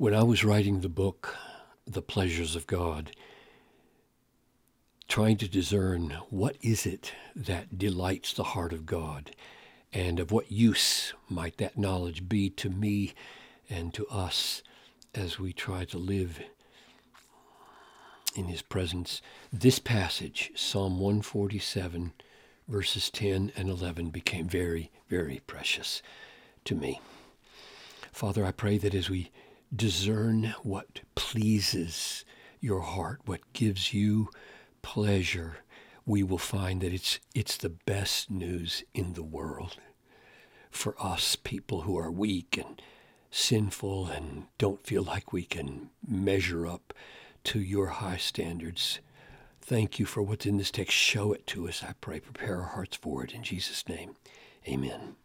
When I was writing the book, The Pleasures of God, trying to discern what is it that delights the heart of God and of what use might that knowledge be to me and to us as we try to live in his presence. This passage, Psalm 147, verses 10 and 11, became very, very precious to me. Father, I pray that as we discern what pleases your heart, what gives you pleasure, we will find that it's, it's the best news in the world for us, people who are weak and sinful and don't feel like we can measure up to your high standards. Thank you for what's in this text. Show it to us, I pray. Prepare our hearts for it. In Jesus' name, amen.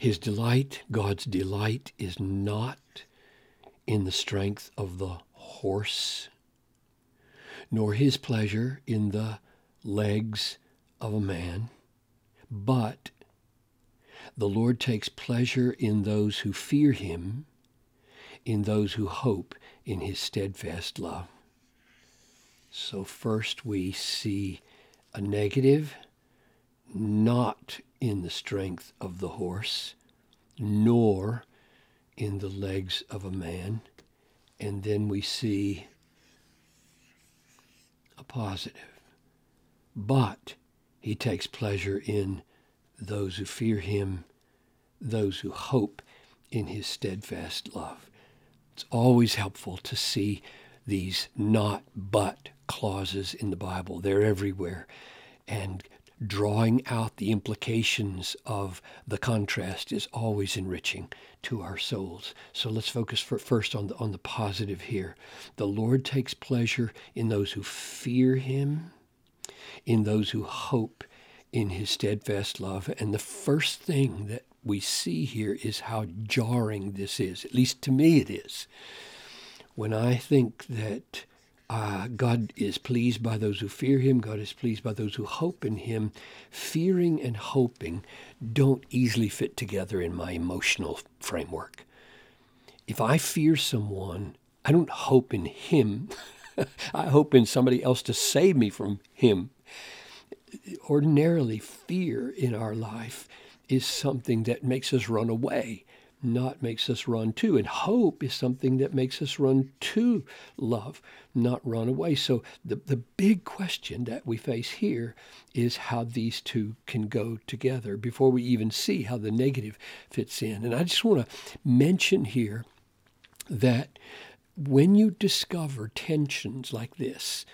His delight, God's delight, is not in the strength of the horse, nor his pleasure in the legs of a man, but the Lord takes pleasure in those who fear him, in those who hope in his steadfast love. So first we see a negative, not in the strength of the horse, nor in the legs of a man. And then we see a positive. But he takes pleasure in those who fear him, those who hope in his steadfast love. It's always helpful to see these not but clauses in the Bible. They're everywhere. And drawing out the implications of the contrast is always enriching to our souls. So let's focus first on the, on the positive here. The Lord takes pleasure in those who fear him, in those who hope in his steadfast love. And the first thing that we see here is how jarring this is. At least to me it is. When I think that uh, God is pleased by those who fear him. God is pleased by those who hope in him. Fearing and hoping don't easily fit together in my emotional framework. If I fear someone, I don't hope in him. I hope in somebody else to save me from him. Ordinarily, fear in our life is something that makes us run away not makes us run to. And hope is something that makes us run to love, not run away. So the, the big question that we face here is how these two can go together before we even see how the negative fits in. And I just want to mention here that when you discover tensions like this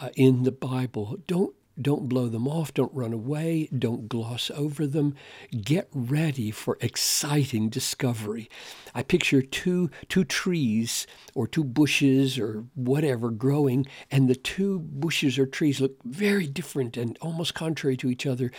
uh, in the Bible, don't don't blow them off. Don't run away. Don't gloss over them. Get ready for exciting discovery. I picture two, two trees or two bushes or whatever growing, and the two bushes or trees look very different and almost contrary to each other.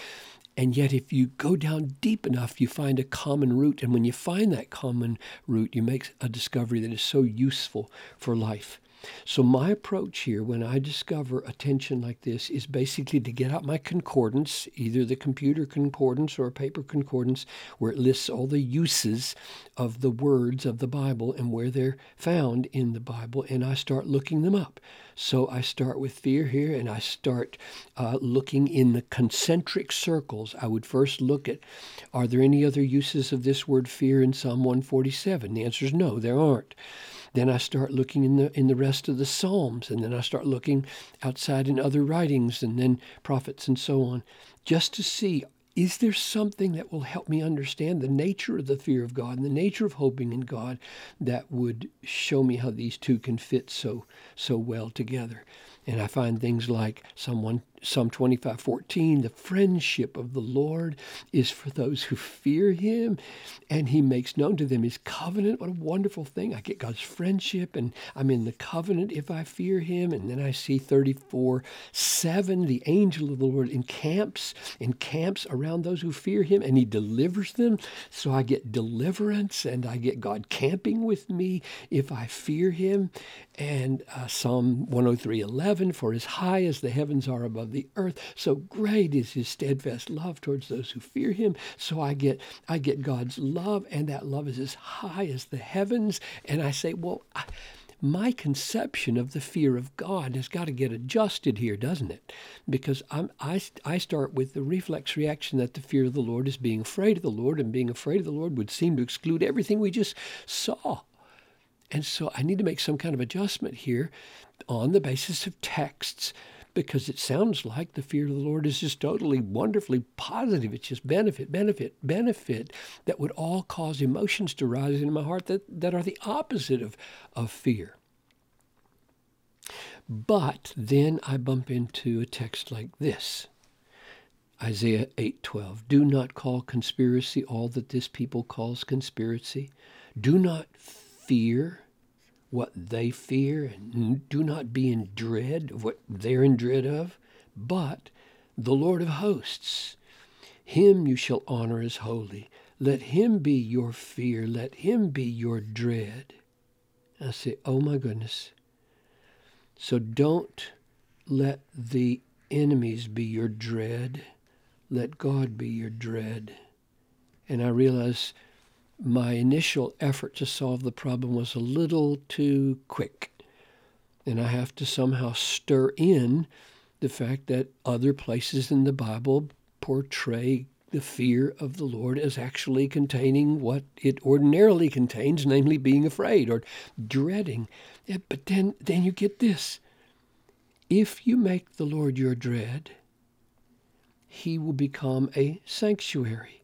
And yet, if you go down deep enough, you find a common root. And when you find that common root, you make a discovery that is so useful for life. So, my approach here when I discover a tension like this is basically to get out my concordance, either the computer concordance or a paper concordance, where it lists all the uses of the words of the Bible and where they're found in the Bible, and I start looking them up. So, I start with fear here and I start uh, looking in the concentric circles. I would first look at are there any other uses of this word fear in Psalm 147? The answer is no, there aren't. Then I start looking in the in the rest of the Psalms, and then I start looking outside in other writings, and then prophets and so on, just to see is there something that will help me understand the nature of the fear of God and the nature of hoping in God that would show me how these two can fit so so well together? And I find things like 1 Psalm 25, 14, the friendship of the Lord is for those who fear him, and he makes known to them his covenant. What a wonderful thing. I get God's friendship, and I'm in the covenant if I fear him. And then I see 34, 7, the angel of the Lord encamps, encamps around those who fear him, and he delivers them. So I get deliverance, and I get God camping with me if I fear him. And uh, Psalm 103, 11, for as high as the heavens are above the earth. So great is his steadfast love towards those who fear him. So I get I get God's love, and that love is as high as the heavens. And I say, well, I, my conception of the fear of God has got to get adjusted here, doesn't it? Because I'm, I, I start with the reflex reaction that the fear of the Lord is being afraid of the Lord, and being afraid of the Lord would seem to exclude everything we just saw. And so I need to make some kind of adjustment here on the basis of texts because it sounds like the fear of the Lord is just totally wonderfully positive. It's just benefit, benefit, benefit that would all cause emotions to rise in my heart that, that are the opposite of, of fear. But then I bump into a text like this. Isaiah 8:12 Do not call conspiracy all that this people calls conspiracy. Do not fear what they fear do not be in dread of what they're in dread of, but the Lord of hosts. Him you shall honor as holy. Let him be your fear. Let him be your dread. I say, oh my goodness. So don't let the enemies be your dread. Let God be your dread. And I realize my initial effort to solve the problem was a little too quick. And I have to somehow stir in the fact that other places in the Bible portray the fear of the Lord as actually containing what it ordinarily contains, namely being afraid or dreading. But then, then you get this. If you make the Lord your dread, he will become a sanctuary.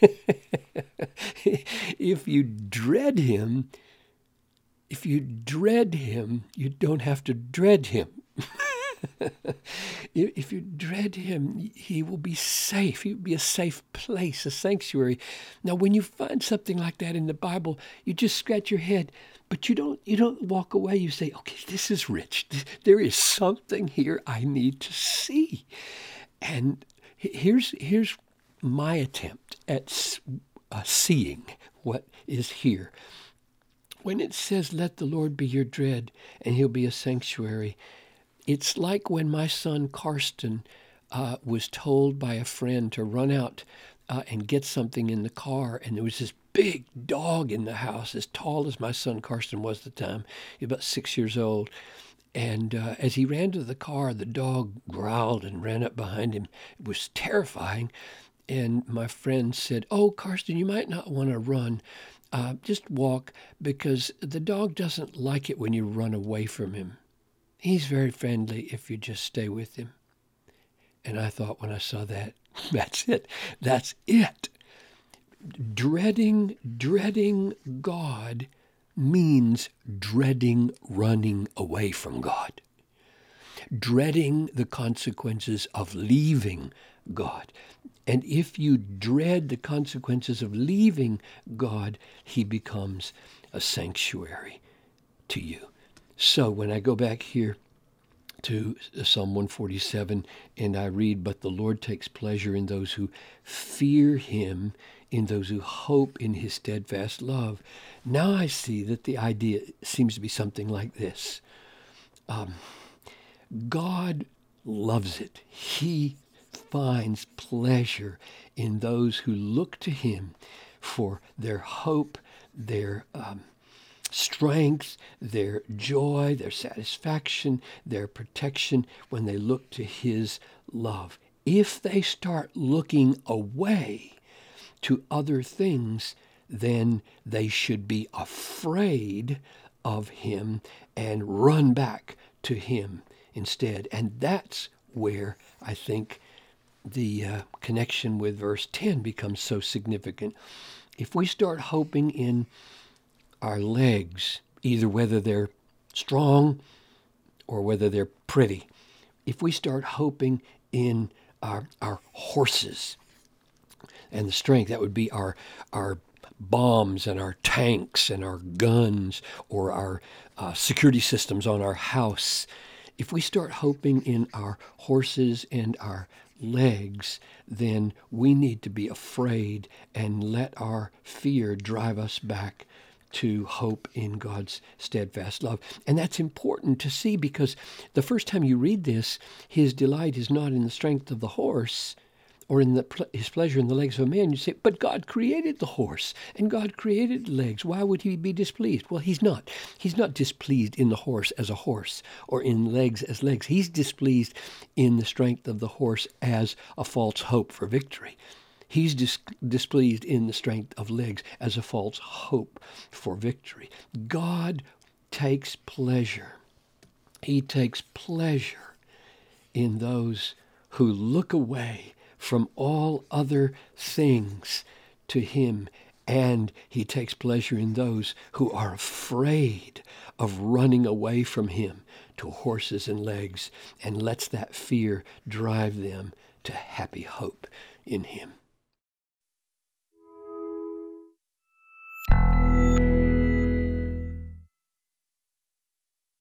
if you dread him, if you dread him, you don't have to dread him. if you dread him, he will be safe. He will be a safe place, a sanctuary. Now, when you find something like that in the Bible, you just scratch your head, but you don't. You don't walk away. You say, "Okay, this is rich. There is something here I need to see." And here's here's my attempt at uh, seeing what is here. When it says, Let the Lord be your dread, and he'll be a sanctuary, it's like when my son Karsten uh, was told by a friend to run out uh, and get something in the car, and there was this big dog in the house, as tall as my son Karsten was at the time, about six years old. And uh, as he ran to the car, the dog growled and ran up behind him. It was terrifying. And my friend said, Oh, Karsten, you might not want to run. Uh, just walk because the dog doesn't like it when you run away from him. He's very friendly if you just stay with him. And I thought when I saw that, that's it. That's it. Dreading, dreading God means dreading running away from God. Dreading the consequences of leaving God. And if you dread the consequences of leaving God, he becomes a sanctuary to you. So when I go back here to Psalm 147 and I read, But the Lord takes pleasure in those who fear him, in those who hope in his steadfast love. Now I see that the idea seems to be something like this um, God loves it. He finds pleasure in those who look to him for their hope, their um, strength, their joy, their satisfaction, their protection when they look to his love. If they start looking away to other things, then they should be afraid of him and run back to him instead. And that's where I think the uh, connection with verse 10 becomes so significant. If we start hoping in our legs, either whether they're strong or whether they're pretty, if we start hoping in our, our horses and the strength, that would be our, our bombs and our tanks and our guns or our uh, security systems on our house. If we start hoping in our horses and our legs, then we need to be afraid and let our fear drive us back to hope in God's steadfast love. And that's important to see because the first time you read this, his delight is not in the strength of the horse or in the, his pleasure in the legs of a man. You say, but God created the horse and God created legs. Why would he be displeased? Well, he's not. He's not displeased in the horse as a horse or in legs as legs. He's displeased in the strength of the horse as a false hope for victory. He's dis- displeased in the strength of legs as a false hope for victory. God takes pleasure. He takes pleasure in those who look away from all other things to him and he takes pleasure in those who are afraid of running away from him to horses and legs and lets that fear drive them to happy hope in him.